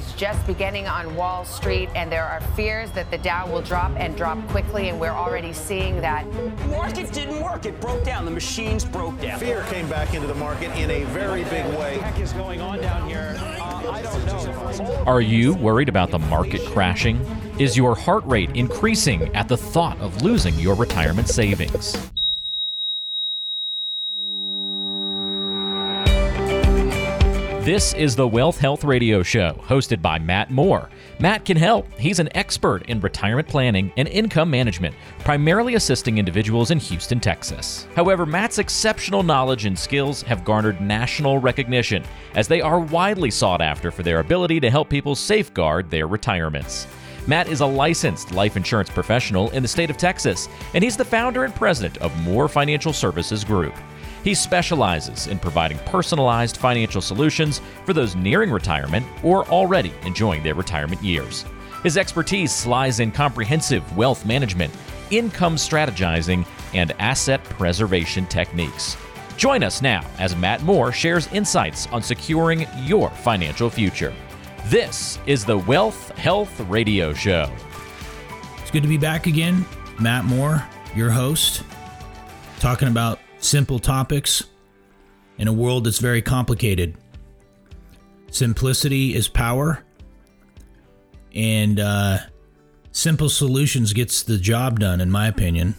is just beginning on Wall Street, and there are fears that the Dow will drop and drop quickly, and we're already seeing that. The market didn't work. It broke down. The machines broke down. Fear came back into the market in a very big way. What the heck is going on down here? Uh, I don't know. Are you worried about the market crashing? Is your heart rate increasing at the thought of losing your retirement savings? This is the Wealth Health Radio Show, hosted by Matt Moore. Matt can help. He's an expert in retirement planning and income management, primarily assisting individuals in Houston, Texas. However, Matt's exceptional knowledge and skills have garnered national recognition, as they are widely sought after for their ability to help people safeguard their retirements. Matt is a licensed life insurance professional in the state of Texas, and he's the founder and president of Moore Financial Services Group. He specializes in providing personalized financial solutions for those nearing retirement or already enjoying their retirement years. His expertise lies in comprehensive wealth management, income strategizing, and asset preservation techniques. Join us now as Matt Moore shares insights on securing your financial future. This is the Wealth Health Radio Show. It's good to be back again. Matt Moore, your host, talking about simple topics in a world that's very complicated. Simplicity is power, and uh, simple solutions gets the job done, in my opinion.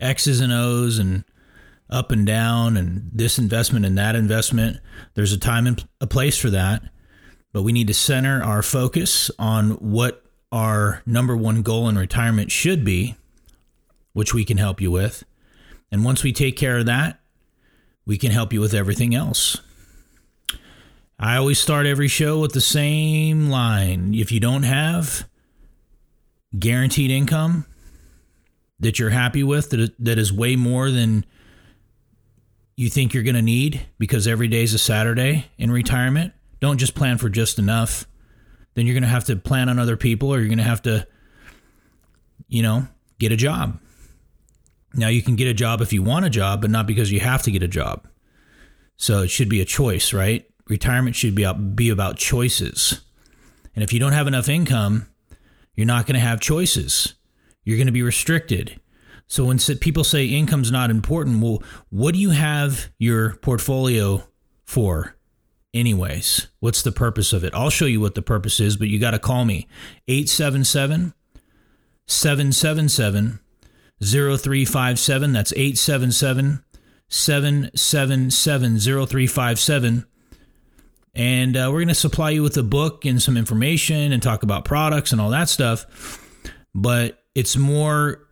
X's and O's and up and down and this investment and that investment. There's a time and a place for that, but we need to center our focus on what our number one goal in retirement should be, which we can help you with. And once we take care of that, we can help you with everything else. I always start every show with the same line. If you don't have guaranteed income that you're happy with, that, that is way more than you think you're going to need because every day is a Saturday in retirement, don't just plan for just enough. Then you're going to have to plan on other people or you're going to have to, you know, get a job. Now, you can get a job if you want a job, but not because you have to get a job. So it should be a choice, right? Retirement should be, be about choices. And if you don't have enough income, you're not going to have choices. You're going to be restricted. So when people say income's not important, well, what do you have your portfolio for? Anyways, what's the purpose of it? I'll show you what the purpose is, but you got to call me 877 777 0357. That's 877 777 0357. And uh, we're going to supply you with a book and some information and talk about products and all that stuff. But it's more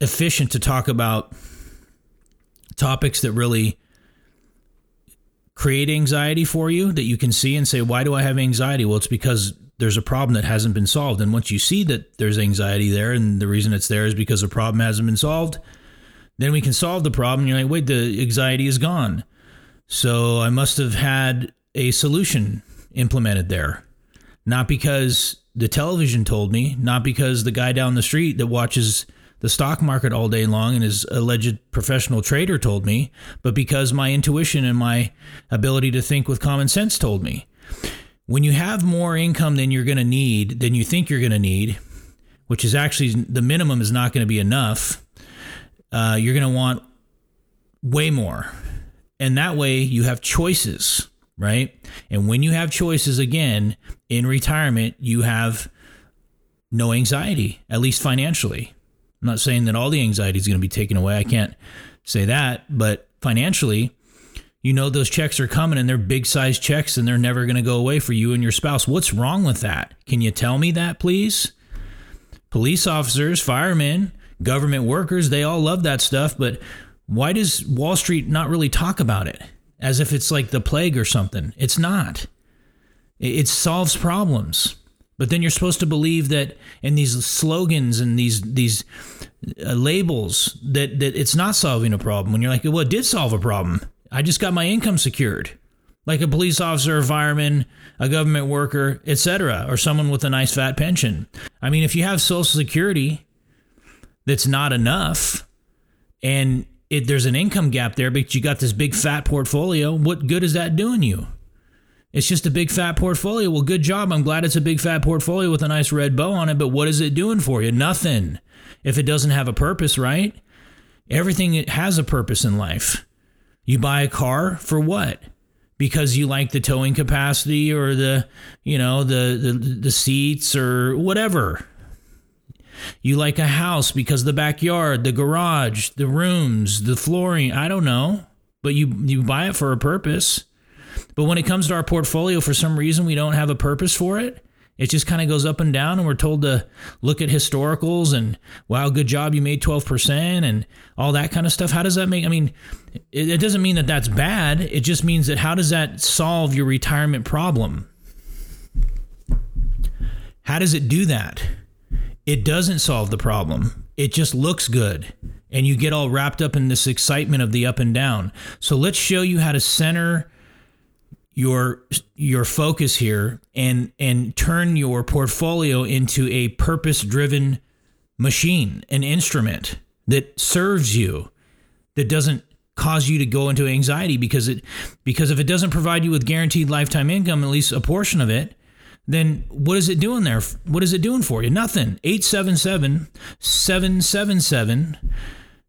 efficient to talk about topics that really create anxiety for you that you can see and say, why do I have anxiety? Well, it's because there's a problem that hasn't been solved. And once you see that there's anxiety there and the reason it's there is because the problem hasn't been solved, then we can solve the problem. You're like, wait, the anxiety is gone. So I must have had a solution implemented there. Not because the television told me, not because the guy down the street that watches the stock market all day long and his alleged professional trader told me, but because my intuition and my ability to think with common sense told me when you have more income than you're going to need, than you think you're going to need, which is actually the minimum is not going to be enough, uh, you're going to want way more. And that way you have choices, right? And when you have choices again in retirement, you have no anxiety, at least financially. I'm not saying that all the anxiety is going to be taken away. I can't say that, but financially, you know those checks are coming and they're big size checks and they're never going to go away for you and your spouse. What's wrong with that? Can you tell me that, please? Police officers, firemen, government workers, they all love that stuff, but why does Wall Street not really talk about it as if it's like the plague or something? It's not. It solves problems. But then you're supposed to believe that in these slogans and these these uh, labels that that it's not solving a problem. When you're like, well, it did solve a problem. I just got my income secured, like a police officer, a fireman, a government worker, etc., or someone with a nice fat pension. I mean, if you have Social Security that's not enough, and it, there's an income gap there, but you got this big fat portfolio, what good is that doing you? It's just a big fat portfolio. Well, good job. I'm glad it's a big fat portfolio with a nice red bow on it, but what is it doing for you? Nothing. If it doesn't have a purpose, right? Everything has a purpose in life. You buy a car for what? Because you like the towing capacity or the, you know, the the, the seats or whatever. You like a house because the backyard, the garage, the rooms, the flooring, I don't know, but you you buy it for a purpose. But when it comes to our portfolio for some reason we don't have a purpose for it. It just kind of goes up and down, and we're told to look at historicals and wow, good job, you made 12% and all that kind of stuff. How does that make? I mean, it, it doesn't mean that that's bad. It just means that how does that solve your retirement problem? How does it do that? It doesn't solve the problem. It just looks good. And you get all wrapped up in this excitement of the up and down. So let's show you how to center your your focus here and and turn your portfolio into a purpose driven machine an instrument that serves you that doesn't cause you to go into anxiety because it because if it doesn't provide you with guaranteed lifetime income at least a portion of it then what is it doing there? What is it doing for you? Nothing. 877 777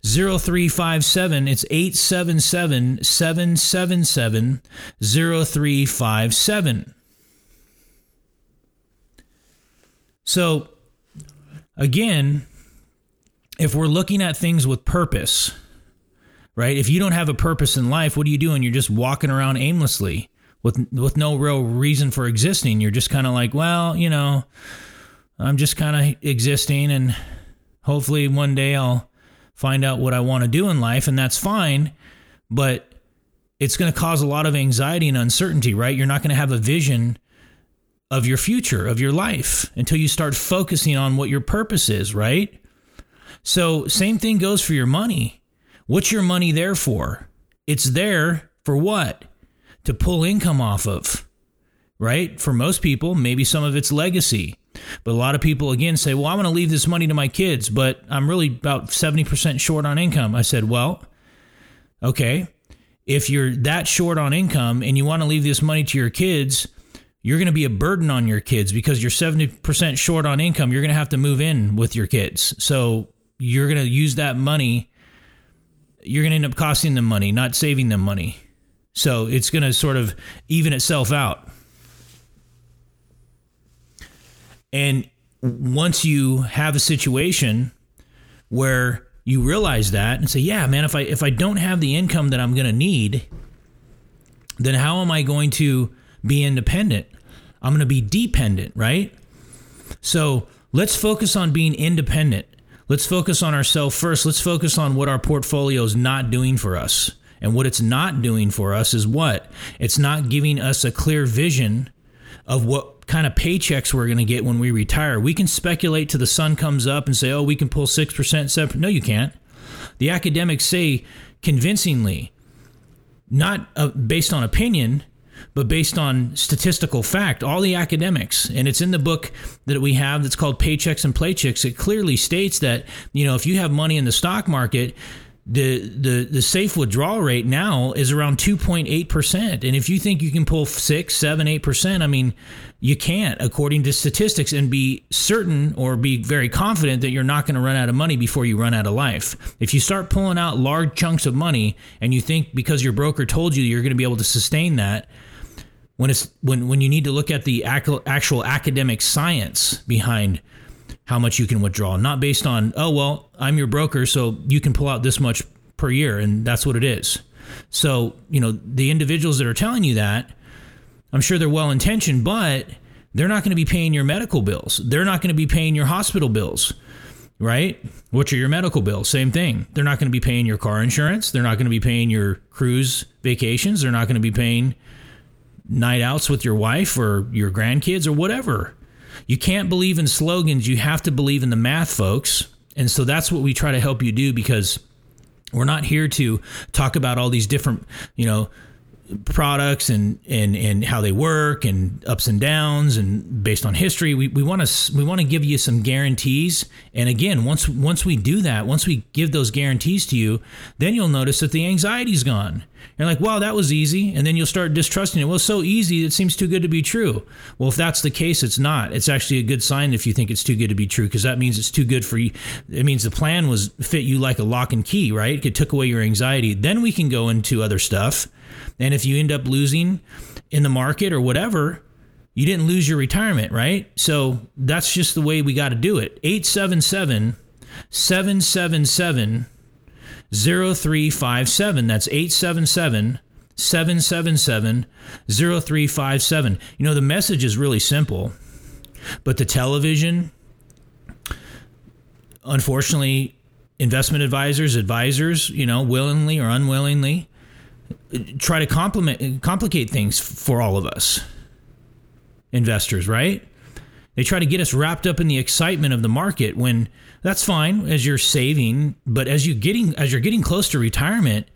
0357. It's 877 777 0357. So, again, if we're looking at things with purpose, right? If you don't have a purpose in life, what are you doing? You're just walking around aimlessly with with no real reason for existing. You're just kind of like, well, you know, I'm just kind of existing and hopefully one day I'll find out what I want to do in life, and that's fine. But it's going to cause a lot of anxiety and uncertainty, right? You're not going to have a vision of your future, of your life, until you start focusing on what your purpose is, right? So, same thing goes for your money. What's your money there for? It's there for what? To pull income off of, right? For most people, maybe some of it's legacy. But a lot of people again say, well, I want to leave this money to my kids, but I'm really about 70% short on income. I said, well, okay. If you're that short on income and you want to leave this money to your kids, you're going to be a burden on your kids because you're 70% short on income. You're going to have to move in with your kids. So you're going to use that money. You're going to end up costing them money, not saving them money. So it's going to sort of even itself out. And once you have a situation where you realize that and say, "Yeah, man, if I if I don't have the income that I'm going to need, then how am I going to be independent? I'm going to be dependent, right? So, let's focus on being independent. Let's focus on ourselves first. Let's focus on what our portfolio is not doing for us. And what it's not doing for us is what? It's not giving us a clear vision of what kind of paychecks we're going to get when we retire. We can speculate till the sun comes up and say, oh, we can pull 6%, 7%. No, you can't. The academics say convincingly, not uh, based on opinion, but based on statistical fact, all the academics, and it's in the book that we have that's called Paychecks and Playchecks, it clearly states that, you know, if you have money in the stock market, the the the safe withdrawal rate now is around 2.8% and if you think you can pull 6 7 8% i mean you can't according to statistics and be certain or be very confident that you're not going to run out of money before you run out of life. If you start pulling out large chunks of money and you think because your broker told you you're going to be able to sustain that when it's when when you need to look at the actual academic science behind how much you can withdraw, not based on, oh, well, I'm your broker, so you can pull out this much per year, and that's what it is. So, you know, the individuals that are telling you that, I'm sure they're well intentioned, but they're not going to be paying your medical bills. They're not going to be paying your hospital bills, right? Which are your medical bills? Same thing. They're not going to be paying your car insurance. They're not going to be paying your cruise vacations. They're not going to be paying night outs with your wife or your grandkids or whatever. You can't believe in slogans, you have to believe in the math, folks. And so that's what we try to help you do because we're not here to talk about all these different, you know, products and and and how they work and ups and downs and based on history we, we want to we want to give you some guarantees and again once once we do that once we give those guarantees to you then you'll notice that the anxiety's gone You're like, wow, that was easy. And then you'll start distrusting it. Well, so easy, it seems too good to be true. Well, if that's the case, it's not. It's actually a good sign if you think it's too good to be true, because that means it's too good for you. It means the plan was fit you like a lock and key, right? It took away your anxiety. Then we can go into other stuff. And if you end up losing in the market or whatever, you didn't lose your retirement, right? So that's just the way we got to do it. 877 777 0357. That's 877 777 0357. You know, the message is really simple, but the television, unfortunately, investment advisors, advisors, you know, willingly or unwillingly, try to complement, complicate things for all of us investors, right? They try to get us wrapped up in the excitement of the market when that's fine as you're saving, but as you getting as you're getting close to retirement,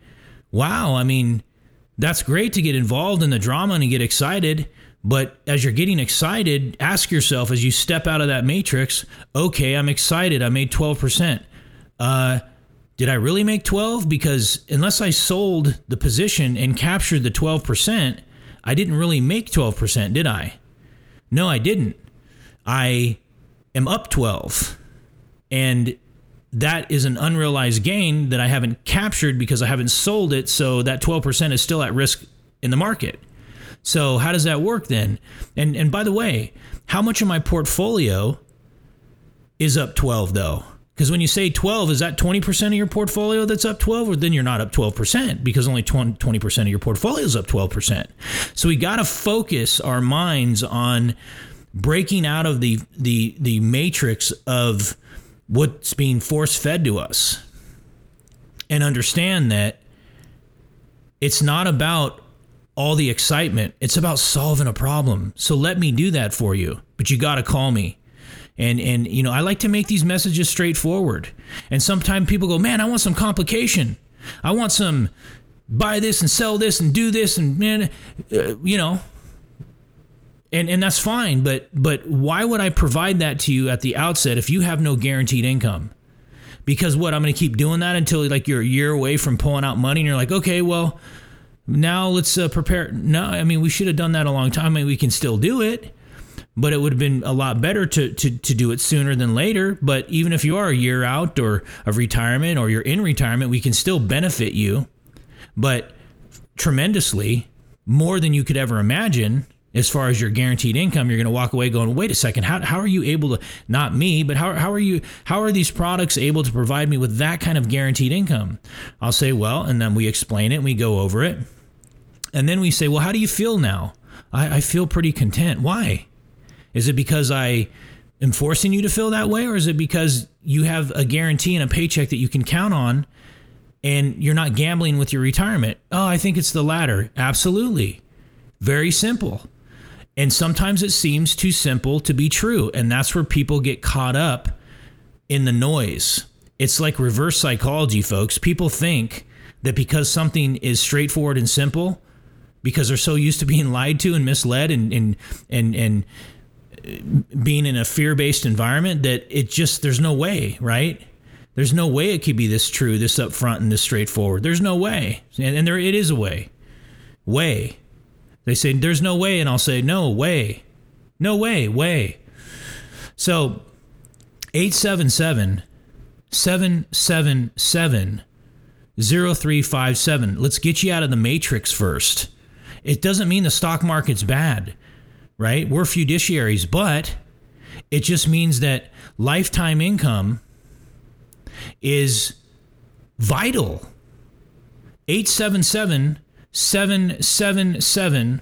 wow, I mean, that's great to get involved in the drama and get excited, but as you're getting excited, ask yourself as you step out of that matrix, okay, I'm excited. I made 12%. Uh did I really make 12 because unless I sold the position and captured the 12%, I didn't really make 12%, did I? No, I didn't. I am up 12. And that is an unrealized gain that I haven't captured because I haven't sold it. So that 12% is still at risk in the market. So how does that work then? And and by the way, how much of my portfolio is up 12 though? Because when you say 12, is that 20% of your portfolio that's up 12 or then you're not up 12% because only 20% of your portfolio is up 12%. So we got to focus our minds on breaking out of the the the matrix of what's being force fed to us. And understand that it's not about all the excitement it's about solving a problem. So let me do that for you but you got to call me and and you know i like to make these messages straightforward. And sometimes people go man i want some complication. I want some buy this and sell this and do this and man uh, you know. And and that's fine but but why would i provide that to you at the outset if you have no guaranteed income? Because what i'm going to keep doing that until like you're a year away from pulling out money and you're like okay well now let's uh, prepare no i mean we should have done that a long time I mean, we can still do it but it would have been a lot better to, to, to do it sooner than later. But even if you are a year out or of retirement or you're in retirement, we can still benefit you, but tremendously more than you could ever imagine as far as your guaranteed income, you're going to walk away going, wait a second, how, how are you able to, not me, but how, how are you, how are these products able to provide me with that kind of guaranteed income? I'll say, well, and then we explain it and we go over it. And then we say, well, how do you feel now? I, I feel pretty content. Why? Is it because I am forcing you to feel that way, or is it because you have a guarantee and a paycheck that you can count on and you're not gambling with your retirement? Oh, I think it's the latter. Absolutely. Very simple. And sometimes it seems too simple to be true. And that's where people get caught up in the noise. It's like reverse psychology, folks. People think that because something is straightforward and simple, because they're so used to being lied to and misled and and and and being in a fear-based environment that it just there's no way, right? There's no way it could be this true, this upfront, and this straightforward. There's no way, and, and there it is a way. Way. They say there's no way, and I'll say no way, no way, way. So, 877 777 0357. Let's get you out of the matrix first. It doesn't mean the stock market's bad right? We're fiduciaries, but it just means that lifetime income is vital. 877 777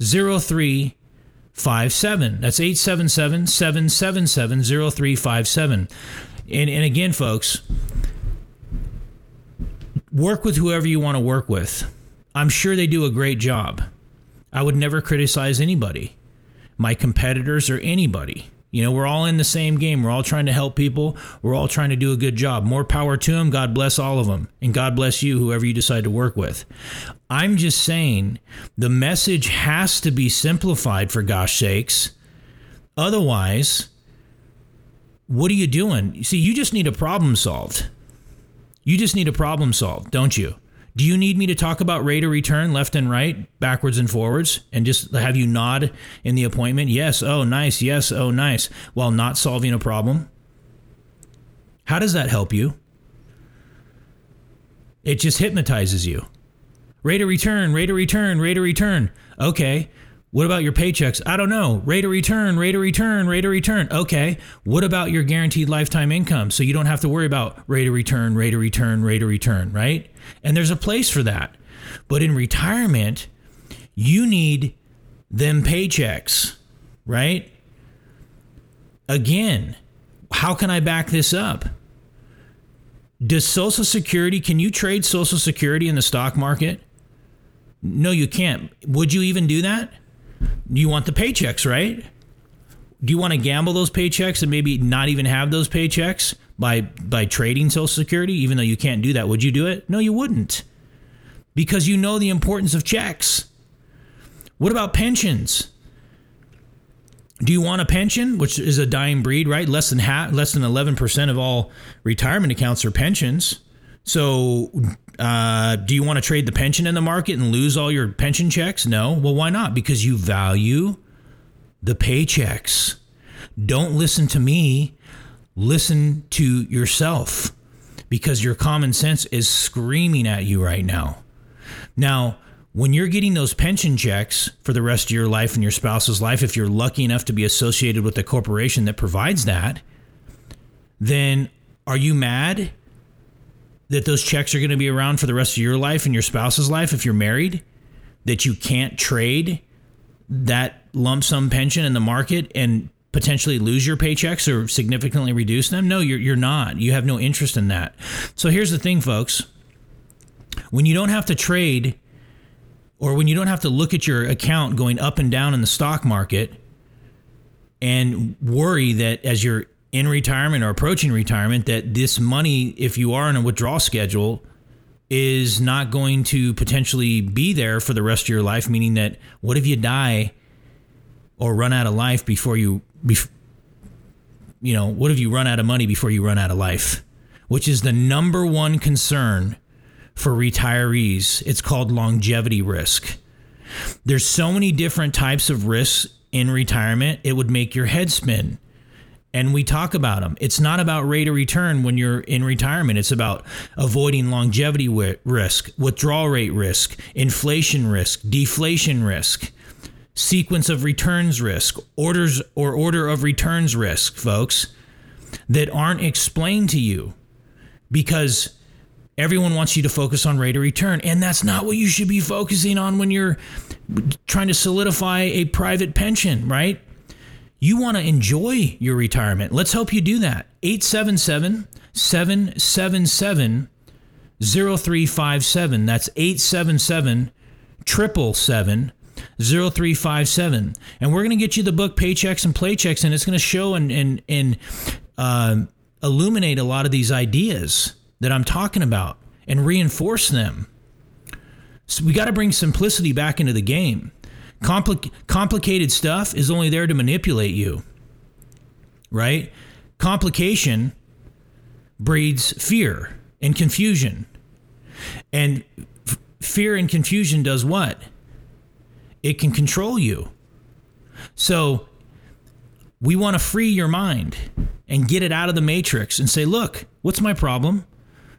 0357. That's 877 777 0357. And, and again, folks, work with whoever you want to work with. I'm sure they do a great job. I would never criticize anybody, my competitors or anybody. You know, we're all in the same game. We're all trying to help people. We're all trying to do a good job. More power to them. God bless all of them. And God bless you, whoever you decide to work with. I'm just saying the message has to be simplified for gosh sakes. Otherwise, what are you doing? See, you just need a problem solved. You just need a problem solved, don't you? Do you need me to talk about rate of return left and right, backwards and forwards, and just have you nod in the appointment? Yes, oh, nice, yes, oh, nice, while not solving a problem? How does that help you? It just hypnotizes you. Rate of return, rate of return, rate of return. Okay. What about your paychecks? I don't know. Rate of return, rate of return, rate of return. Okay. What about your guaranteed lifetime income? So you don't have to worry about rate of return, rate of return, rate of return, right? And there's a place for that. But in retirement, you need them paychecks, right? Again, how can I back this up? Does Social Security, can you trade Social Security in the stock market? No, you can't. Would you even do that? you want the paychecks, right? Do you want to gamble those paychecks and maybe not even have those paychecks by by trading Social Security, even though you can't do that? Would you do it? No, you wouldn't, because you know the importance of checks. What about pensions? Do you want a pension, which is a dying breed, right? Less than half, less than eleven percent of all retirement accounts are pensions. So, uh, do you want to trade the pension in the market and lose all your pension checks? No. Well, why not? Because you value the paychecks. Don't listen to me. Listen to yourself because your common sense is screaming at you right now. Now, when you're getting those pension checks for the rest of your life and your spouse's life, if you're lucky enough to be associated with a corporation that provides that, then are you mad that those checks are going to be around for the rest of your life and your spouse's life if you're married, that you can't trade that lump sum pension in the market and potentially lose your paychecks or significantly reduce them? No, you're, you're not. You have no interest in that. So here's the thing, folks. When you don't have to trade or when you don't have to look at your account going up and down in the stock market and worry that as you're in retirement or approaching retirement that this money, if you are on a withdrawal schedule, is not going to potentially be there for the rest of your life. Meaning that what if you die or run out of life before you, bef- you know, what if you run out of money before you run out of life? Which is the number one concern for retirees. It's called longevity risk. There's so many different types of risks in retirement, it would make your head spin and we talk about them. It's not about rate of return when you're in retirement. It's about avoiding longevity risk, withdrawal rate risk, inflation risk, deflation risk, sequence of returns risk, orders or order of returns risk, folks, that aren't explained to you because everyone wants you to focus on rate of return. And that's not what you should be focusing on when you're trying to solidify a private pension, right? You want to enjoy your retirement. Let's help you do that. 877 777 0357. That's 877 777 0357. And we're going to get you the book Paychecks and Playchecks, and it's going to show and, and, and uh, illuminate a lot of these ideas that I'm talking about and reinforce them. So we got to bring simplicity back into the game. Compli- complicated stuff is only there to manipulate you, right? Complication breeds fear and confusion. And f- fear and confusion does what? It can control you. So we want to free your mind and get it out of the matrix and say, look, what's my problem?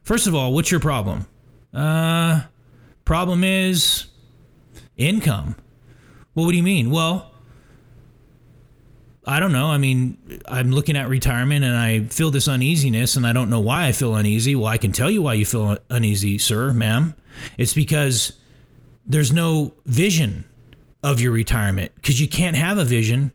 First of all, what's your problem? Uh, problem is income. Well, what do you mean? Well, I don't know. I mean, I'm looking at retirement and I feel this uneasiness and I don't know why I feel uneasy. Well, I can tell you why you feel uneasy, sir, ma'am. It's because there's no vision of your retirement because you can't have a vision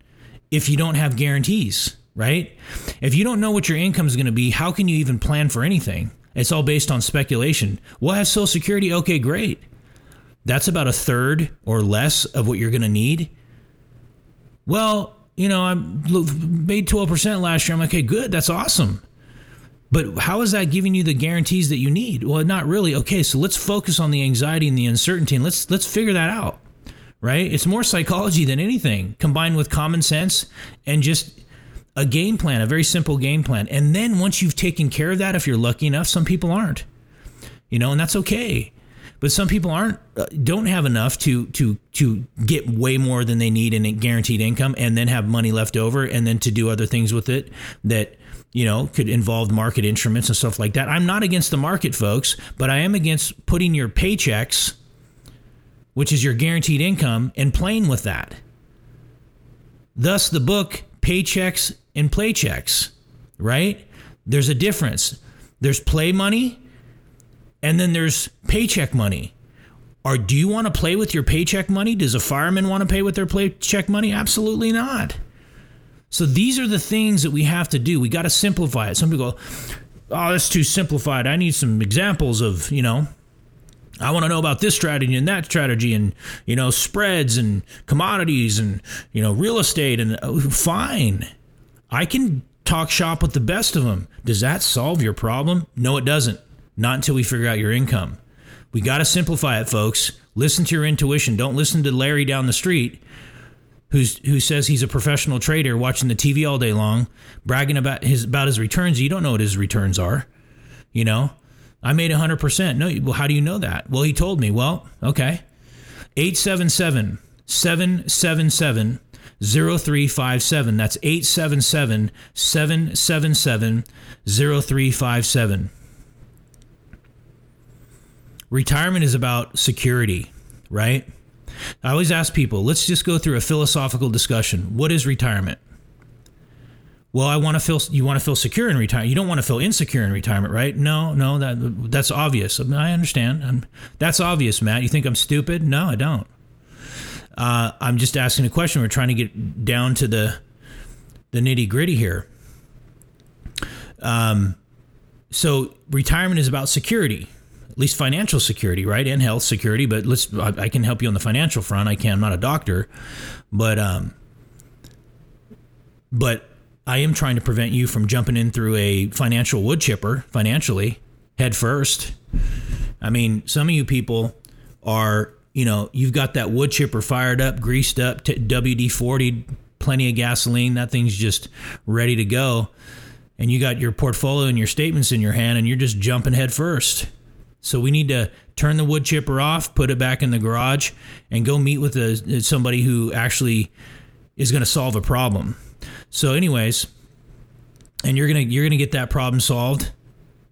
if you don't have guarantees, right? If you don't know what your income is going to be, how can you even plan for anything? It's all based on speculation. Well, have Social Security. Okay, great. That's about a third or less of what you're going to need. Well, you know, I made 12% last year. I'm like, okay, good. That's awesome. But how is that giving you the guarantees that you need? Well, not really. Okay, so let's focus on the anxiety and the uncertainty and let's let's figure that out. Right? It's more psychology than anything, combined with common sense and just a game plan, a very simple game plan. And then once you've taken care of that, if you're lucky enough, some people aren't. You know, and that's okay. but some people aren't uh, don't have enough to to to get way more than they need in guaranteed income and then have money left over and then to do other things with it that you know could involve market instruments and stuff like that i'm not against the market folks but i am against putting your paychecks which is your guaranteed income and playing with that thus the book paychecks and playchecks right there's a difference there's play money and then there's paycheck money. Or do you want to play with your paycheck money? Does a fireman want to pay with their paycheck money? Absolutely not. So these are the things that we have to do. We got to simplify it. Some people go, "Oh, that's too simplified. I need some examples of, you know, I want to know about this strategy and that strategy and, you know, spreads and commodities and, you know, real estate and oh, fine. I can talk shop with the best of them. Does that solve your problem? No, it doesn't. Not until we figure out your income. We got to simplify it, folks. Listen to your intuition. Don't listen to Larry down the street who's who says he's a professional trader watching the TV all day long, bragging about his about his returns. You don't know what his returns are. You know? I made 100%. No, well how do you know that? Well, he told me. Well, okay. 877 777 0357. That's 877 777 0357. Retirement is about security, right? I always ask people, let's just go through a philosophical discussion. What is retirement? Well, I want to feel you want to feel secure in retirement. You don't want to feel insecure in retirement, right? No, no, that that's obvious. I, mean, I understand. I'm, that's obvious, Matt. You think I'm stupid? No, I don't. Uh, I'm just asking a question. We're trying to get down to the the nitty gritty here. Um, so retirement is about security at least financial security, right, and health security. But let's I, I can help you on the financial front. I can. I'm not a doctor, but um, but I am trying to prevent you from jumping in through a financial wood chipper financially head first. I mean, some of you people are, you know, you've got that wood chipper fired up, greased up, WD 40, plenty of gasoline. That thing's just ready to go. And you got your portfolio and your statements in your hand, and you're just jumping head first. So we need to turn the wood chipper off, put it back in the garage, and go meet with a, somebody who actually is going to solve a problem. So, anyways, and you're gonna you're gonna get that problem solved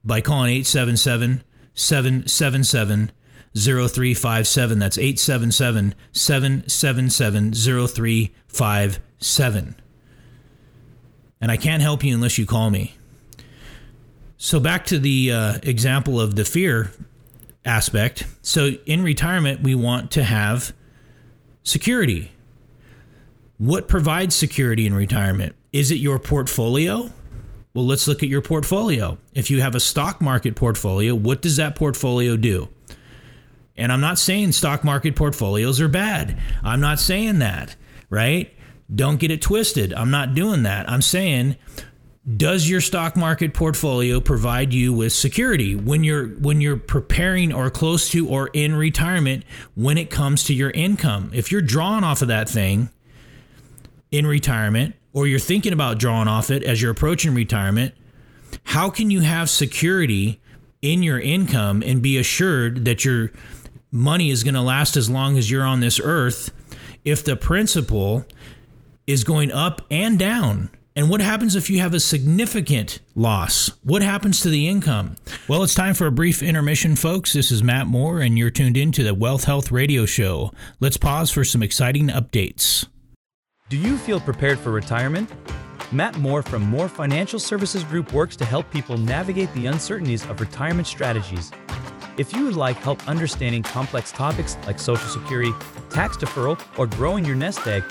by calling 877 777 0357. That's 877 777 0357. And I can't help you unless you call me. So back to the uh, example of the fear aspect. So in retirement, we want to have security. What provides security in retirement? Is it your portfolio? Well, let's look at your portfolio. If you have a stock market portfolio, what does that portfolio do? And I'm not saying stock market portfolios are bad. I'm not saying that, right? Don't get it twisted. I'm not doing that. I'm saying does your stock market portfolio provide you with security when you're when you're preparing or close to or in retirement when it comes to your income if you're drawing off of that thing in retirement or you're thinking about drawing off it as you're approaching retirement how can you have security in your income and be assured that your money is going to last as long as you're on this earth if the principal is going up and down and what happens if you have a significant loss? What happens to the income? Well, it's time for a brief intermission, folks. This is Matt Moore, and you're tuned in to the Wealth Health Radio Show. Let's pause for some exciting updates. Do you feel prepared for retirement? Matt Moore from Moore Financial Services Group works to help people navigate the uncertainties of retirement strategies. If you would like help understanding complex topics like Social Security, tax deferral, or growing your nest egg,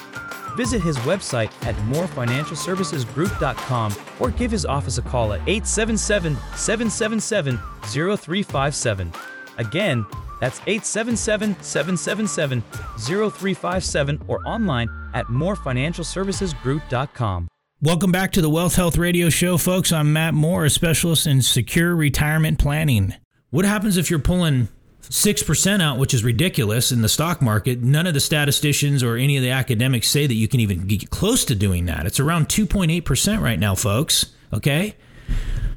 Visit his website at moorefinancialservicesgroup.com or give his office a call at 877 777 0357. Again, that's 877 777 0357 or online at moorefinancialservicesgroup.com. Welcome back to the Wealth Health Radio Show, folks. I'm Matt Moore, a specialist in secure retirement planning. What happens if you're pulling 6% out, which is ridiculous in the stock market. None of the statisticians or any of the academics say that you can even get close to doing that. It's around 2.8% right now, folks. Okay?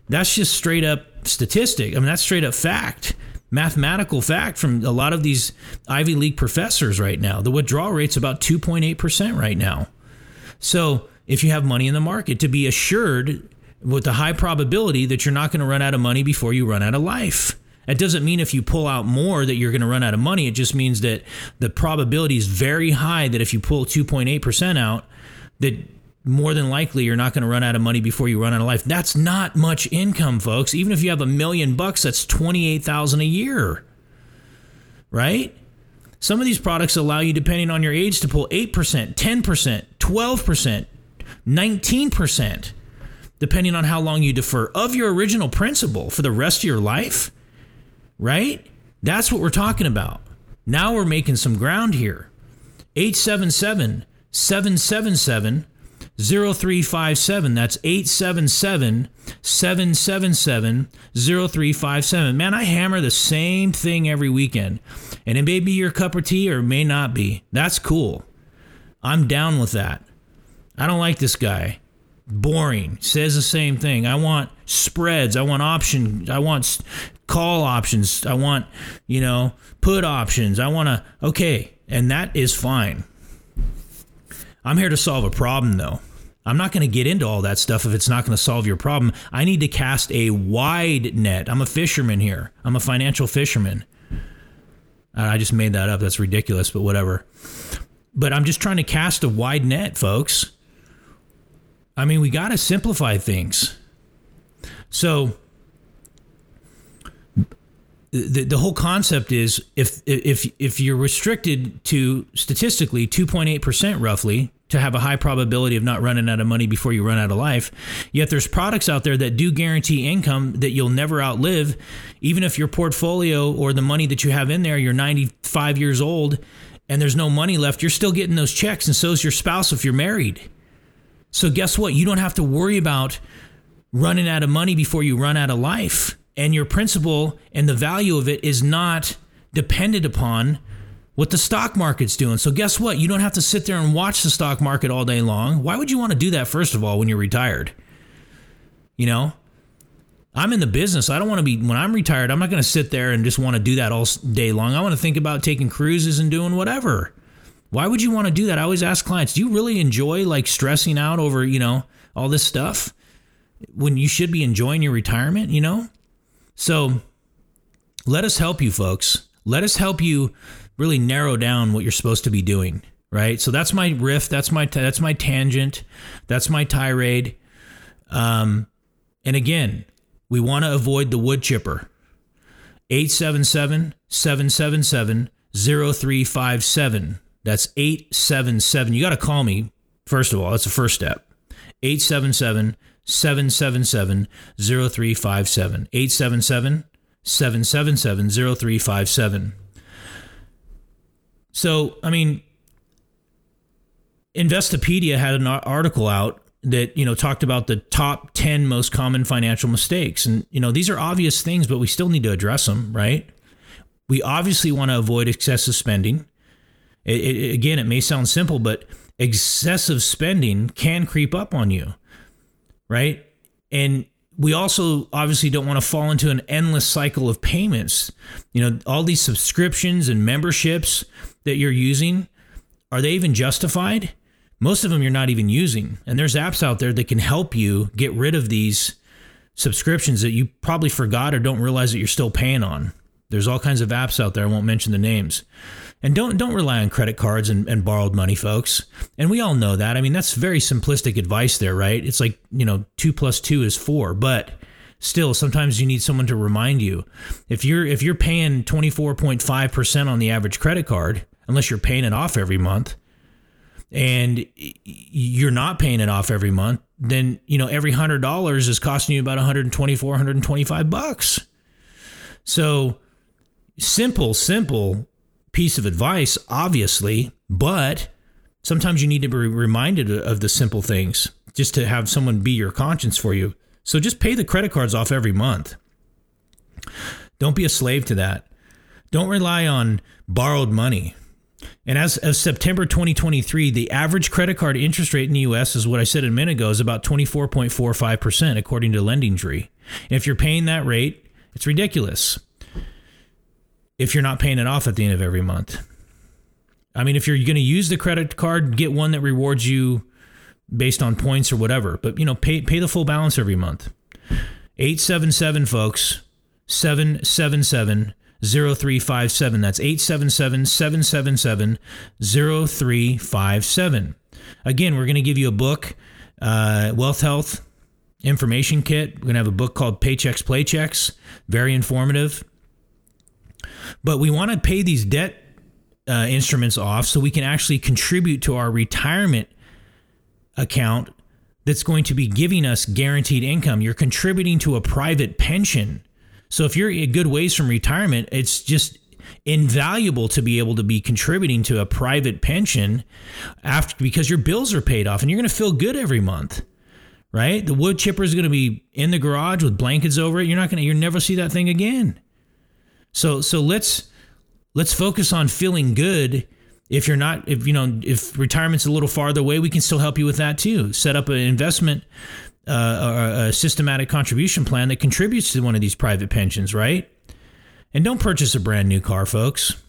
That's just straight up statistic. I mean, that's straight up fact. Mathematical fact from a lot of these Ivy League professors right now. The withdrawal rate's about 2.8% right now. So if you have money in the market, to be assured with a high probability that you're not going to run out of money before you run out of life. That doesn't mean if you pull out more that you're going to run out of money. It just means that the probability is very high that if you pull 2.8% out, that more than likely you're not going to run out of money before you run out of life. That's not much income, folks. Even if you have a million bucks, that's 28,000 a year. Right? Some of these products allow you depending on your age to pull 8%, 10%, 12%, 19% depending on how long you defer of your original principal for the rest of your life. Right? That's what we're talking about. Now we're making some ground here. 877 777 0357. That's 877 777 0357. Man, I hammer the same thing every weekend. And it may be your cup of tea or may not be. That's cool. I'm down with that. I don't like this guy. Boring. Says the same thing. I want spreads. I want options. I want call options. I want, you know, put options. I want to, okay. And that is fine. I'm here to solve a problem, though. I'm not going to get into all that stuff if it's not going to solve your problem. I need to cast a wide net. I'm a fisherman here, I'm a financial fisherman. I just made that up. That's ridiculous, but whatever. But I'm just trying to cast a wide net, folks. I mean, we got to simplify things. So, the, the whole concept is if if if you're restricted to statistically 2.8% roughly to have a high probability of not running out of money before you run out of life. Yet there's products out there that do guarantee income that you'll never outlive. Even if your portfolio or the money that you have in there you're 95 years old and there's no money left you're still getting those checks and so is your spouse if you're married. So guess what? You don't have to worry about running out of money before you run out of life. And your principal and the value of it is not dependent upon what the stock market's doing. So guess what? You don't have to sit there and watch the stock market all day long. Why would you want to do that first of all when you're retired? You know, I'm in the business. I don't want to be when I'm retired. I'm not going to sit there and just want to do that all day long. I want to think about taking cruises and doing whatever. Why would you want to do that? I always ask clients, "Do you really enjoy like stressing out over, you know, all this stuff when you should be enjoying your retirement, you know?" So let us help you, folks. Let us help you really narrow down what you're supposed to be doing. Right. So that's my riff. That's my that's my tangent. That's my tirade. Um, and again, we want to avoid the wood chipper. 877 777 0357. That's 877. You got to call me, first of all. That's the first step. 877 777 0357. 877 777 0357. So, I mean, Investopedia had an article out that, you know, talked about the top 10 most common financial mistakes. And, you know, these are obvious things, but we still need to address them, right? We obviously want to avoid excessive spending. It, it, again, it may sound simple, but excessive spending can creep up on you right? And we also obviously don't want to fall into an endless cycle of payments. You know, all these subscriptions and memberships that you're using, are they even justified? Most of them you're not even using. And there's apps out there that can help you get rid of these subscriptions that you probably forgot or don't realize that you're still paying on. There's all kinds of apps out there. I won't mention the names. And don't don't rely on credit cards and, and borrowed money, folks. And we all know that. I mean, that's very simplistic advice there, right? It's like, you know, two plus two is four, but still sometimes you need someone to remind you. If you're if you're paying 24.5% on the average credit card, unless you're paying it off every month, and you're not paying it off every month, then you know every hundred dollars is costing you about 124, 125 bucks. So simple, simple piece of advice, obviously, but sometimes you need to be reminded of the simple things just to have someone be your conscience for you. So just pay the credit cards off every month. Don't be a slave to that. Don't rely on borrowed money. And as of September 2023, the average credit card interest rate in the US is what I said a minute ago is about 24.45% according to LendingTree. And if you're paying that rate, it's ridiculous. If you're not paying it off at the end of every month. I mean, if you're going to use the credit card, get one that rewards you based on points or whatever, but you know, pay pay the full balance every month. 877 folks, 777 0357. That's 877 777 0357. Again, we're going to give you a book, uh, Wealth Health Information Kit. We're going to have a book called Paychecks Playchecks, very informative. But we want to pay these debt uh, instruments off so we can actually contribute to our retirement account that's going to be giving us guaranteed income. You're contributing to a private pension. So if you're a good ways from retirement, it's just invaluable to be able to be contributing to a private pension after because your bills are paid off and you're going to feel good every month. Right? The wood chipper is going to be in the garage with blankets over it. You're not going to you'll never see that thing again. So so let's let's focus on feeling good. If you're not if you know if retirement's a little farther away we can still help you with that too. Set up an investment uh, or a systematic contribution plan that contributes to one of these private pensions right? And don't purchase a brand new car folks.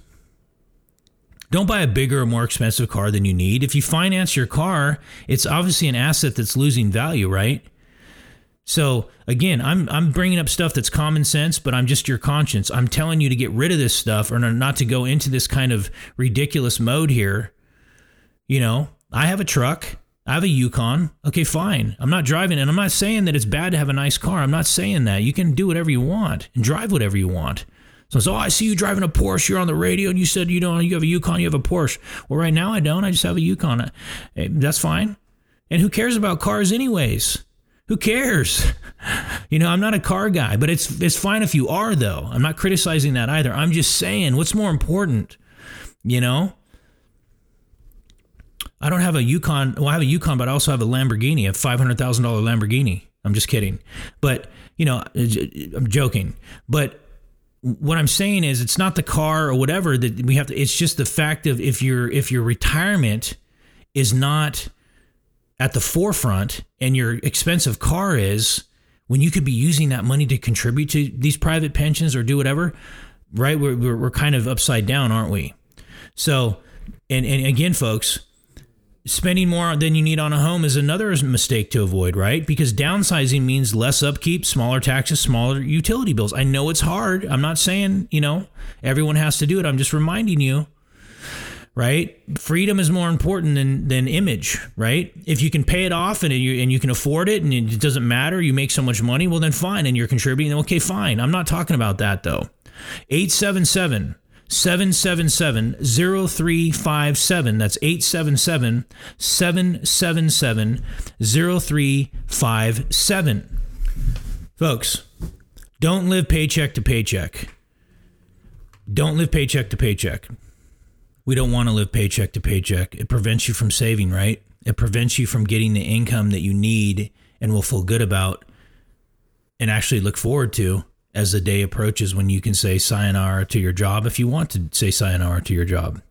Don't buy a bigger or more expensive car than you need. If you finance your car it's obviously an asset that's losing value right so again, I'm I'm bringing up stuff that's common sense, but I'm just your conscience. I'm telling you to get rid of this stuff or not to go into this kind of ridiculous mode here. You know, I have a truck. I have a Yukon. Okay, fine. I'm not driving and I'm not saying that it's bad to have a nice car. I'm not saying that. You can do whatever you want and drive whatever you want. So oh, I see you driving a Porsche. You're on the radio and you said you don't, you have a Yukon, you have a Porsche. Well, right now I don't. I just have a Yukon. Eh, that's fine. And who cares about cars anyways? Who cares? You know, I'm not a car guy, but it's it's fine if you are though. I'm not criticizing that either. I'm just saying what's more important, you know? I don't have a Yukon. Well, I have a Yukon, but I also have a Lamborghini, a five hundred thousand dollar Lamborghini. I'm just kidding, but you know, uh, I'm joking. But what I'm saying is, it's not the car or whatever that we have to. It's just the fact of if your if your retirement is not at the forefront and your expensive car is when you could be using that money to contribute to these private pensions or do whatever, right? We're, we're, we're kind of upside down, aren't we? So, and, and again, folks, spending more than you need on a home is another mistake to avoid, right? Because downsizing means less upkeep, smaller taxes, smaller utility bills. I know it's hard. I'm not saying, you know, everyone has to do it. I'm just reminding you right? Freedom is more important than than image, right? If you can pay it off and you and you can afford it and it doesn't matter, you make so much money, well then fine and you're contributing, okay, fine. I'm not talking about that though. 877 777 0357. That's 877 777 0357. Folks, don't live paycheck to paycheck. Don't live paycheck to paycheck we don't want to live paycheck to paycheck. It prevents you from saving, right? It prevents you from getting the income that you need and will feel good about and actually look forward to as the day approaches when you can say sayonara to your job if you want to say sayonara to your job.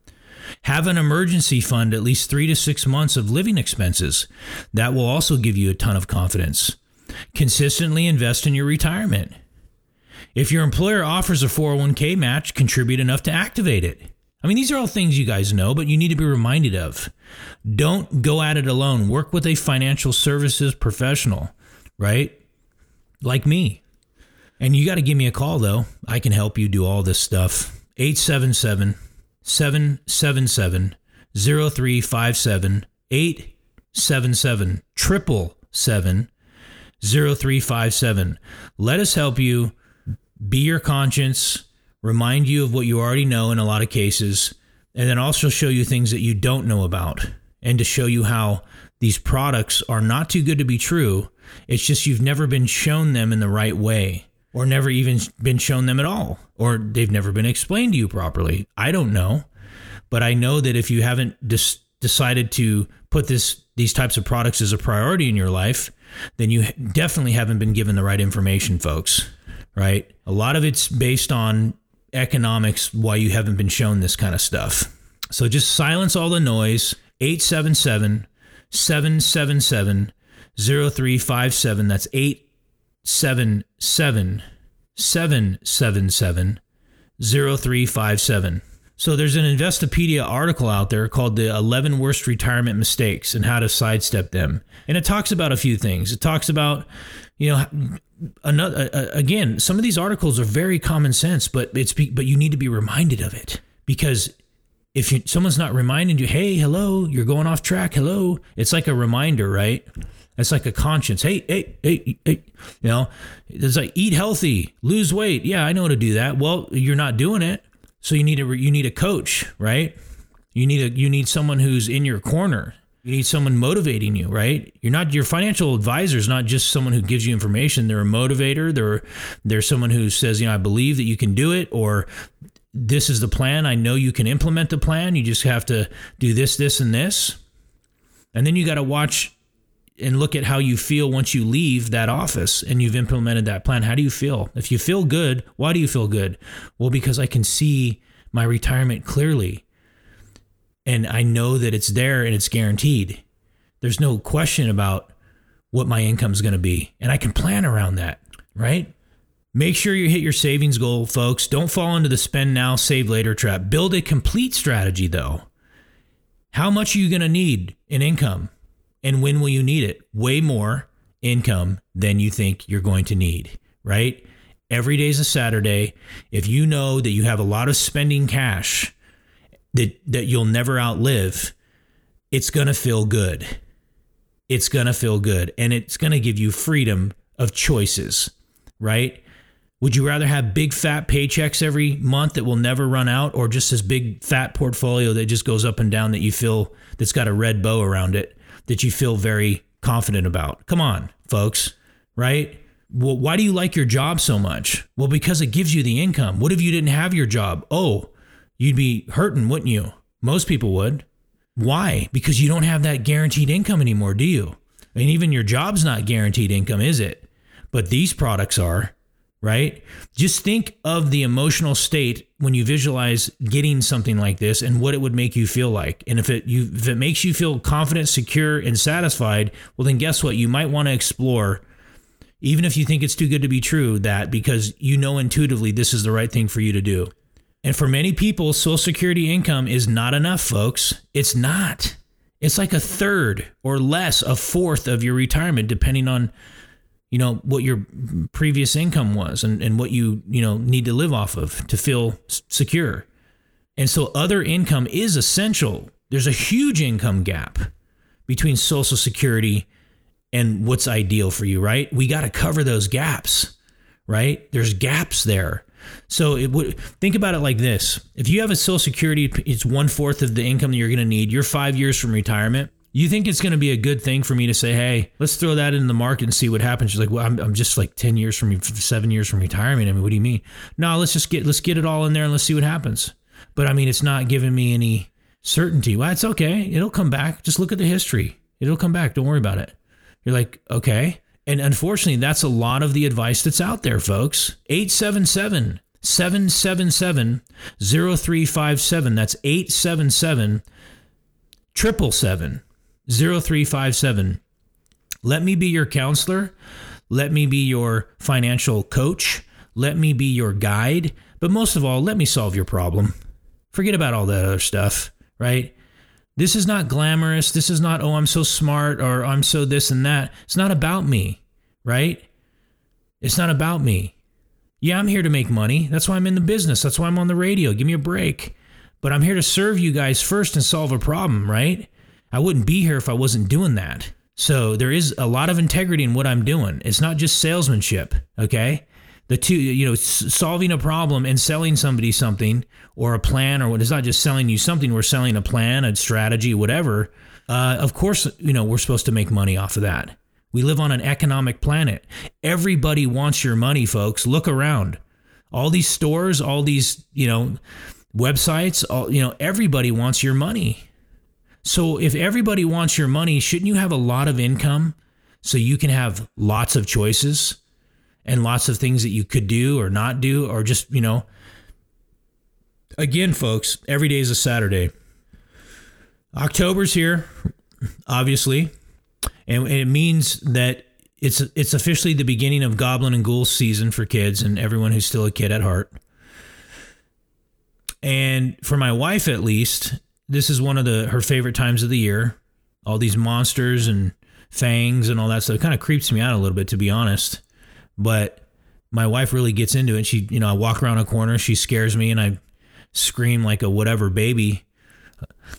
Have an emergency fund at least three to six months of living expenses. That will also give you a ton of confidence. Consistently invest in your retirement. If your employer offers a 401k match, contribute enough to activate it. I mean, these are all things you guys know, but you need to be reminded of. Don't go at it alone. Work with a financial services professional, right? Like me. And you got to give me a call, though. I can help you do all this stuff. 877 777 0357 877 0357. Let us help you be your conscience remind you of what you already know in a lot of cases, and then also show you things that you don't know about, and to show you how these products are not too good to be true. It's just you've never been shown them in the right way, or never even been shown them at all, or they've never been explained to you properly. I don't know, but I know that if you haven't dis- decided to put this these types of products as a priority in your life, then you definitely haven't been given the right information, folks. Right? A lot of it's based on economics why you haven't been shown this kind of stuff. So just silence all the noise. 877 777 0357. That's 877 777 0357. So there's an Investopedia article out there called the 11 worst retirement mistakes and how to sidestep them. And it talks about a few things. It talks about, you know, another uh, again, some of these articles are very common sense, but it's but you need to be reminded of it because if you, someone's not reminding you, hey, hello, you're going off track, hello, it's like a reminder, right? It's like a conscience. Hey, hey, hey, hey, you know, it's like eat healthy, lose weight. Yeah, I know how to do that. Well, you're not doing it. So you need a you need a coach, right? You need a you need someone who's in your corner. You need someone motivating you, right? You're not your financial advisor is not just someone who gives you information. They're a motivator. They're they're someone who says, you know, I believe that you can do it, or this is the plan. I know you can implement the plan. You just have to do this, this, and this. And then you got to watch and look at how you feel once you leave that office and you've implemented that plan. How do you feel? If you feel good, why do you feel good? Well, because I can see my retirement clearly. And I know that it's there and it's guaranteed. There's no question about what my income is going to be. And I can plan around that, right? Make sure you hit your savings goal, folks. Don't fall into the spend now, save later trap. Build a complete strategy, though. How much are you going to need in income? And when will you need it? Way more income than you think you're going to need, right? Every day is a Saturday. If you know that you have a lot of spending cash that, that you'll never outlive, it's going to feel good. It's going to feel good. And it's going to give you freedom of choices, right? Would you rather have big fat paychecks every month that will never run out or just this big fat portfolio that just goes up and down that you feel that's got a red bow around it? that you feel very confident about. Come on, folks, right? Well, why do you like your job so much? Well, because it gives you the income. What if you didn't have your job? Oh, you'd be hurting, wouldn't you? Most people would. Why? Because you don't have that guaranteed income anymore, do you? Mean, even your job's not guaranteed income, is it? But these products are right? Just think of the emotional state when you visualize getting something like this and what it would make you feel like. And if it you if it makes you feel confident, secure, and satisfied, well then guess what? You might want to explore even if you think it's too good to be true that because you know intuitively this is the right thing for you to do. And for many people, social security income is not enough, folks. It's not. It's like a third or less, a fourth of your retirement depending on you know what your previous income was and, and what you you know need to live off of to feel secure. And so other income is essential. There's a huge income gap between social security and what's ideal for you right? We got to cover those gaps right? There's gaps there so it would think about it like this if you have a social security it's one fourth of the income that you're going to need you're five years from retirement you think it's going to be a good thing for me to say, hey, let's throw that in the market and see what happens? She's like, well, I'm, I'm just like 10 years from seven years from retirement. I mean, what do you mean? No, let's just get, let's get it all in there and let's see what happens. But I mean, it's not giving me any certainty. Well, it's okay. It'll come back. Just look at the history. It'll come back. Don't worry about it. You're like, okay. And unfortunately, that's a lot of the advice that's out there, folks. 877 777 0357. That's 877 777 0357. Let me be your counselor. Let me be your financial coach. Let me be your guide. But most of all, let me solve your problem. Forget about all that other stuff, right? This is not glamorous. This is not, oh, I'm so smart or I'm so this and that. It's not about me, right? It's not about me. Yeah, I'm here to make money. That's why I'm in the business. That's why I'm on the radio. Give me a break. But I'm here to serve you guys first and solve a problem, right? I wouldn't be here if I wasn't doing that. So there is a lot of integrity in what I'm doing. It's not just salesmanship, okay? The two, you know, solving a problem and selling somebody something or a plan, or what it's not just selling you something. We're selling a plan, a strategy, whatever. Uh, of course, you know, we're supposed to make money off of that. We live on an economic planet. Everybody wants your money, folks. Look around. All these stores, all these, you know, websites, all, you know, everybody wants your money. So if everybody wants your money, shouldn't you have a lot of income so you can have lots of choices and lots of things that you could do or not do or just, you know, again, folks, every day is a Saturday. October's here, obviously, and it means that it's it's officially the beginning of Goblin and Ghoul season for kids and everyone who's still a kid at heart. And for my wife, at least, this is one of the her favorite times of the year. All these monsters and fangs and all that stuff kind of creeps me out a little bit, to be honest. But my wife really gets into it. She, you know, I walk around a corner, she scares me, and I scream like a whatever baby.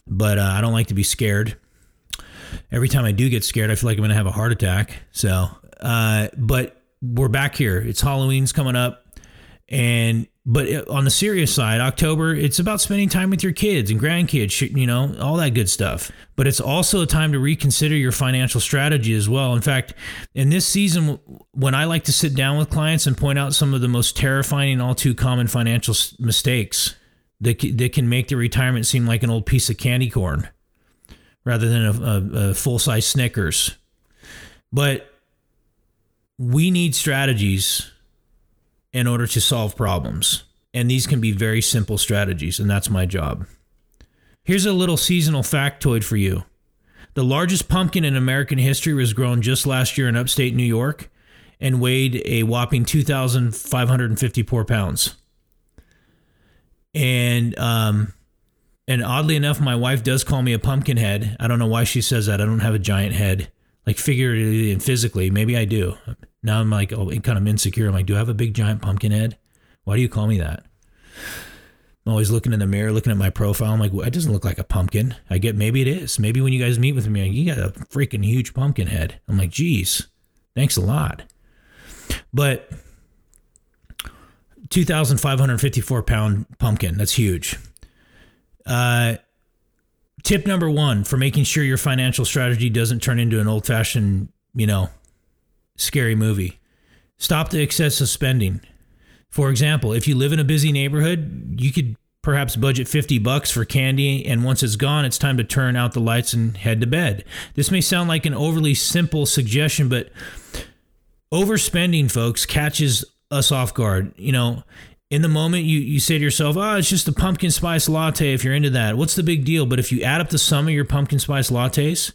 But uh, I don't like to be scared. Every time I do get scared, I feel like I'm going to have a heart attack. So, uh, but we're back here. It's Halloween's coming up, and but on the serious side, October, it's about spending time with your kids and grandkids, you know, all that good stuff. But it's also a time to reconsider your financial strategy as well. In fact, in this season, when I like to sit down with clients and point out some of the most terrifying and all too common financial mistakes that, that can make the retirement seem like an old piece of candy corn rather than a, a, a full size Snickers. But we need strategies in order to solve problems. And these can be very simple strategies, and that's my job. Here's a little seasonal factoid for you. The largest pumpkin in American history was grown just last year in upstate New York and weighed a whopping 2,554 pounds. And um, and oddly enough, my wife does call me a pumpkin head. I don't know why she says that. I don't have a giant head, like figuratively and physically. Maybe I do. Now I'm like, oh, kind of insecure. I'm like, do I have a big giant pumpkin head? Why do you call me that? I'm always looking in the mirror, looking at my profile. I'm like, well, it doesn't look like a pumpkin. I get maybe it is. Maybe when you guys meet with me, you got a freaking huge pumpkin head. I'm like, geez, thanks a lot. But 2,554 pound pumpkin. That's huge. Uh, tip number one for making sure your financial strategy doesn't turn into an old fashioned, you know, scary movie. Stop the excessive spending. For example, if you live in a busy neighborhood, you could perhaps budget 50 bucks for candy and once it's gone it's time to turn out the lights and head to bed. This may sound like an overly simple suggestion but overspending folks catches us off guard. You know, in the moment you you say to yourself, "Oh, it's just a pumpkin spice latte if you're into that. What's the big deal?" But if you add up the sum of your pumpkin spice lattes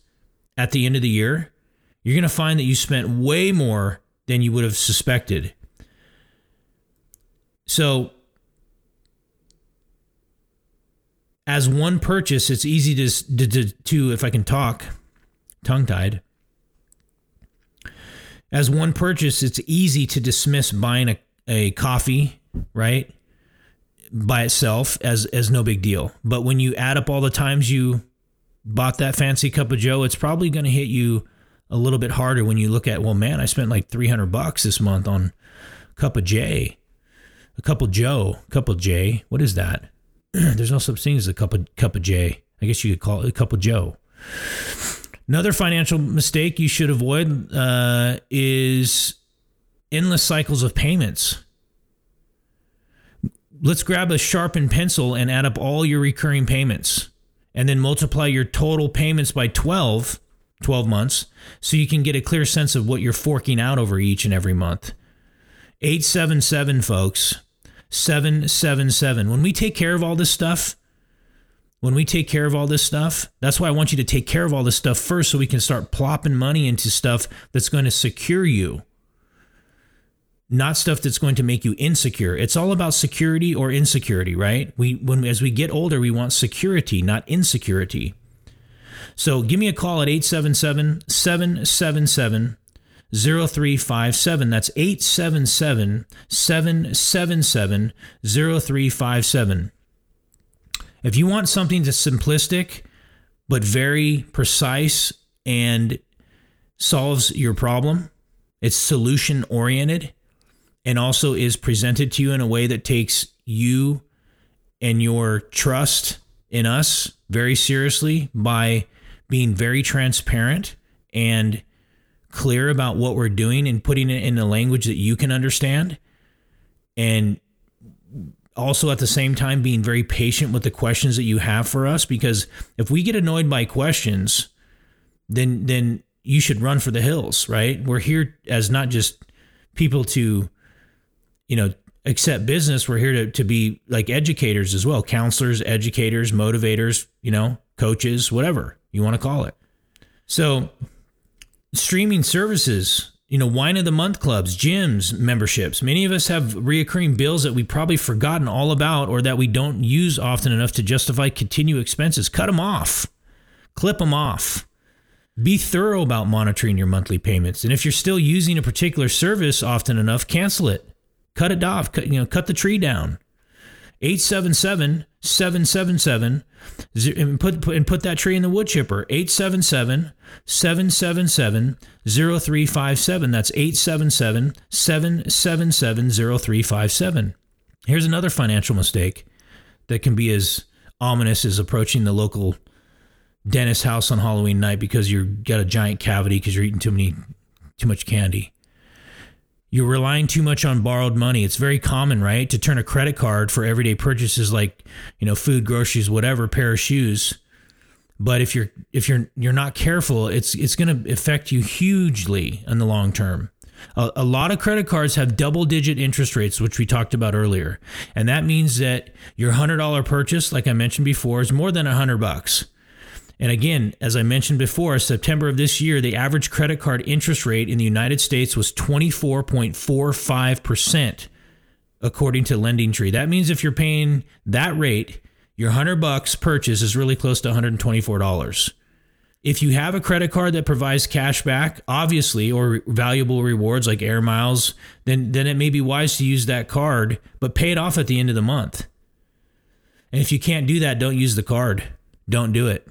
at the end of the year, you're going to find that you spent way more than you would have suspected. So, as one purchase, it's easy to, to, to if I can talk, tongue tied. As one purchase, it's easy to dismiss buying a, a coffee, right? By itself as as no big deal. But when you add up all the times you bought that fancy cup of joe, it's probably going to hit you a little bit harder when you look at, well, man, I spent like 300 bucks this month on cup of J, a cup of Joe, a cup of J. What is that? There's no such thing as a cup of cup of J. I guess you could call it a cup of Joe. Another financial mistake you should avoid uh, is endless cycles of payments. Let's grab a sharpened pencil and add up all your recurring payments and then multiply your total payments by 12 12 months so you can get a clear sense of what you're forking out over each and every month. 877 folks. 777. When we take care of all this stuff, when we take care of all this stuff, that's why I want you to take care of all this stuff first so we can start plopping money into stuff that's going to secure you. Not stuff that's going to make you insecure. It's all about security or insecurity, right? We when as we get older, we want security, not insecurity. So give me a call at 877 777 0357. That's 877 777 0357. If you want something that's simplistic but very precise and solves your problem, it's solution oriented and also is presented to you in a way that takes you and your trust in us very seriously by being very transparent and clear about what we're doing and putting it in a language that you can understand. And also at the same time being very patient with the questions that you have for us because if we get annoyed by questions then then you should run for the hills right? We're here as not just people to you know accept business we're here to, to be like educators as well counselors educators motivators you know coaches whatever you want to call it. So, streaming services, you know, wine of the month clubs, gyms, memberships. Many of us have reoccurring bills that we've probably forgotten all about or that we don't use often enough to justify continued expenses. Cut them off, clip them off. Be thorough about monitoring your monthly payments. And if you're still using a particular service often enough, cancel it. Cut it off. Cut, you know, cut the tree down. 877 777 and put, put and put that tree in the wood chipper 877 777 0357 that's 877 777 0357 here's another financial mistake that can be as ominous as approaching the local dentist house on Halloween night because you've got a giant cavity because you're eating too many too much candy you're relying too much on borrowed money. It's very common, right, to turn a credit card for everyday purchases like, you know, food, groceries, whatever, pair of shoes. But if you're if you're you're not careful, it's it's going to affect you hugely in the long term. A, a lot of credit cards have double digit interest rates, which we talked about earlier, and that means that your hundred dollar purchase, like I mentioned before, is more than a hundred bucks. And again, as I mentioned before, September of this year, the average credit card interest rate in the United States was 24.45%, according to LendingTree. That means if you're paying that rate, your 100 bucks purchase is really close to $124. If you have a credit card that provides cash back, obviously, or valuable rewards like air miles, then, then it may be wise to use that card, but pay it off at the end of the month. And if you can't do that, don't use the card. Don't do it.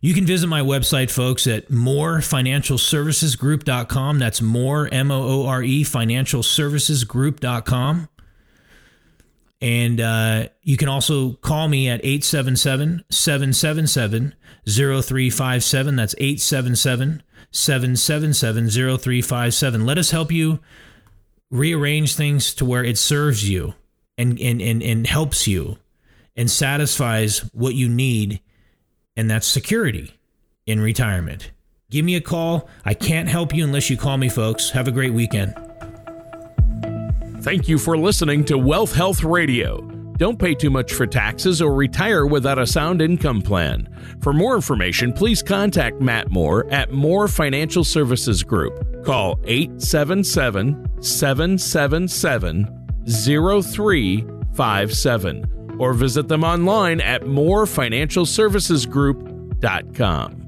You can visit my website, folks, at moorefinancialservicesgroup.com. That's Moore, M O O R E, financialservicesgroup.com. And uh, you can also call me at 877 777 0357. That's 877 777 0357. Let us help you rearrange things to where it serves you and, and, and, and helps you and satisfies what you need and that's security in retirement. Give me a call. I can't help you unless you call me, folks. Have a great weekend. Thank you for listening to Wealth Health Radio. Don't pay too much for taxes or retire without a sound income plan. For more information, please contact Matt Moore at Moore Financial Services Group. Call 877 777 0357 or visit them online at moorefinancialservicesgroup.com.